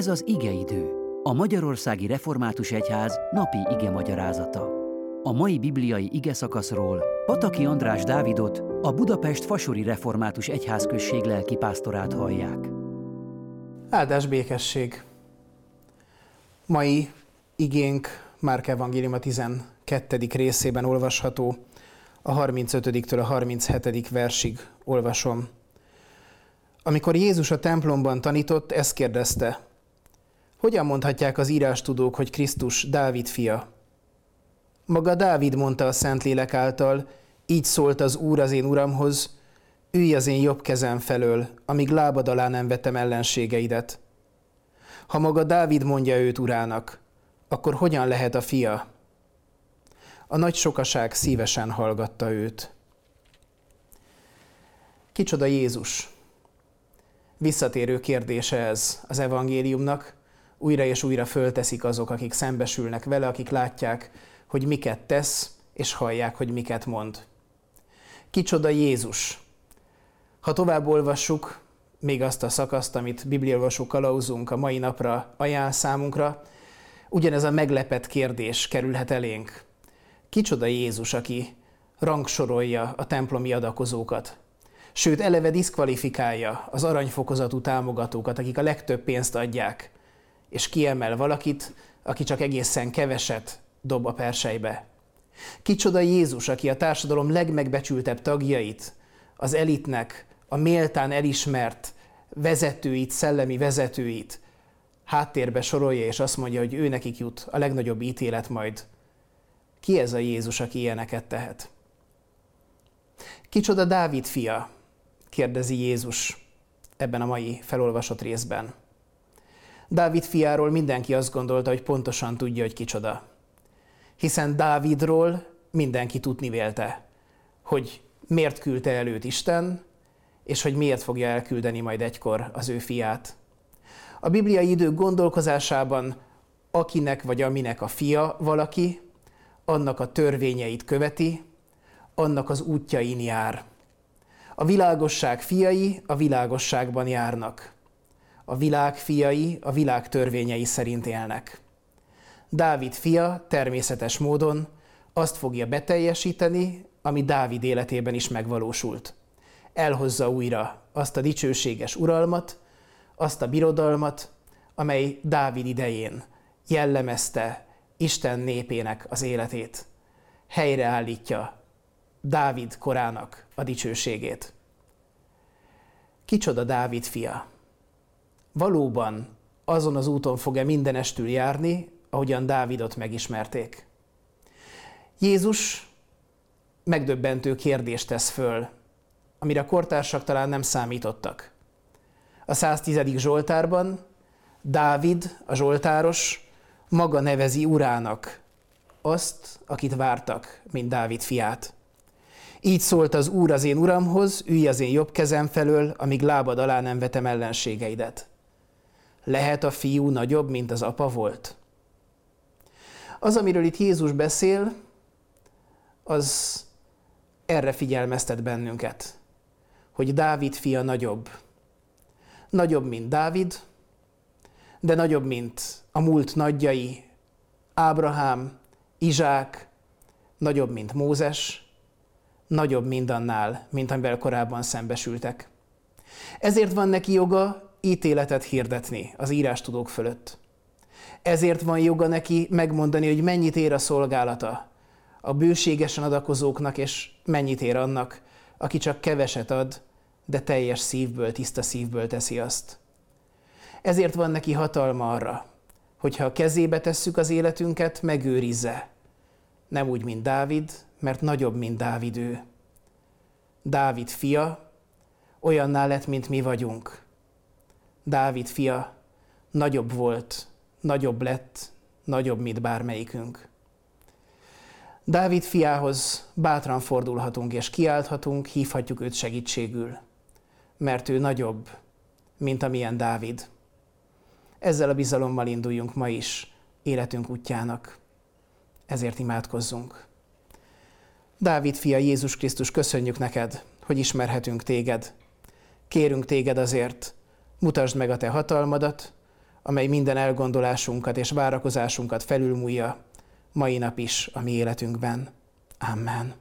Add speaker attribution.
Speaker 1: Ez az igeidő, a Magyarországi Református Egyház napi ige magyarázata. A mai bibliai ige szakaszról Pataki András Dávidot, a Budapest Fasori Református Egyházközség lelkipásztorát hallják.
Speaker 2: Áldás békesség! Mai igénk Márk Evangélium a 12. részében olvasható, a 35-től a 37. versig olvasom. Amikor Jézus a templomban tanított, ezt kérdezte, hogyan mondhatják az írástudók, hogy Krisztus Dávid fia? Maga Dávid mondta a Szentlélek által, így szólt az Úr az én Uramhoz, ülj az én jobb kezem felől, amíg lábad alá nem vetem ellenségeidet. Ha maga Dávid mondja őt urának, akkor hogyan lehet a fia? A nagy sokaság szívesen hallgatta őt. Kicsoda Jézus? Visszatérő kérdése ez az evangéliumnak. Újra és újra fölteszik azok, akik szembesülnek vele, akik látják, hogy miket tesz, és hallják, hogy miket mond. Kicsoda Jézus? Ha tovább olvassuk még azt a szakaszt, amit bibliolvasó kalauzunk a mai napra ajánl számunkra, ugyanez a meglepett kérdés kerülhet elénk. Kicsoda Jézus, aki rangsorolja a templomi adakozókat, sőt eleve diszkvalifikálja az aranyfokozatú támogatókat, akik a legtöbb pénzt adják, és kiemel valakit, aki csak egészen keveset dob a persejbe. Kicsoda Jézus, aki a társadalom legmegbecsültebb tagjait, az elitnek, a méltán elismert vezetőit, szellemi vezetőit háttérbe sorolja, és azt mondja, hogy ő nekik jut a legnagyobb ítélet majd. Ki ez a Jézus, aki ilyeneket tehet? Kicsoda Dávid fia? kérdezi Jézus ebben a mai felolvasott részben. Dávid fiáról mindenki azt gondolta, hogy pontosan tudja, hogy kicsoda. Hiszen Dávidról mindenki tudni vélte, hogy miért küldte el Isten, és hogy miért fogja elküldeni majd egykor az ő fiát. A bibliai idők gondolkozásában akinek vagy aminek a fia valaki, annak a törvényeit követi, annak az útjain jár. A világosság fiai a világosságban járnak. A világ fiai a világ törvényei szerint élnek. Dávid fia természetes módon azt fogja beteljesíteni, ami Dávid életében is megvalósult. Elhozza újra azt a dicsőséges uralmat, azt a birodalmat, amely Dávid idején jellemezte Isten népének az életét. Helyreállítja Dávid korának a dicsőségét. Kicsoda Dávid fia? Valóban azon az úton fog-e mindenestül járni, ahogyan Dávidot megismerték? Jézus megdöbbentő kérdést tesz föl, amire a kortársak talán nem számítottak. A 110. Zsoltárban Dávid, a Zsoltáros, maga nevezi urának azt, akit vártak, mint Dávid fiát. Így szólt az Úr az én uramhoz, ülj az én jobb kezem felől, amíg lábad alá nem vetem ellenségeidet. Lehet a fiú nagyobb, mint az apa volt? Az, amiről itt Jézus beszél, az erre figyelmeztet bennünket, hogy Dávid fia nagyobb. Nagyobb, mint Dávid, de nagyobb, mint a múlt nagyjai, Ábrahám, Izsák, nagyobb, mint Mózes, nagyobb mindannál, mint amivel korábban szembesültek. Ezért van neki joga ítéletet hirdetni az írástudók fölött. Ezért van joga neki megmondani, hogy mennyit ér a szolgálata a bőségesen adakozóknak, és mennyit ér annak, aki csak keveset ad, de teljes szívből, tiszta szívből teszi azt. Ezért van neki hatalma arra, hogyha a kezébe tesszük az életünket, megőrizze. Nem úgy, mint Dávid, mert nagyobb, mint Dávid ő. Dávid fia olyanná lett, mint mi vagyunk. Dávid fia nagyobb volt, nagyobb lett, nagyobb, mint bármelyikünk. Dávid fiához bátran fordulhatunk és kiálthatunk, hívhatjuk őt segítségül, mert ő nagyobb, mint amilyen Dávid. Ezzel a bizalommal induljunk ma is életünk útjának. Ezért imádkozzunk. Dávid fia Jézus Krisztus, köszönjük neked, hogy ismerhetünk téged. Kérünk téged azért, mutasd meg a te hatalmadat, amely minden elgondolásunkat és várakozásunkat felülmúlja, mai nap is a mi életünkben. Amen.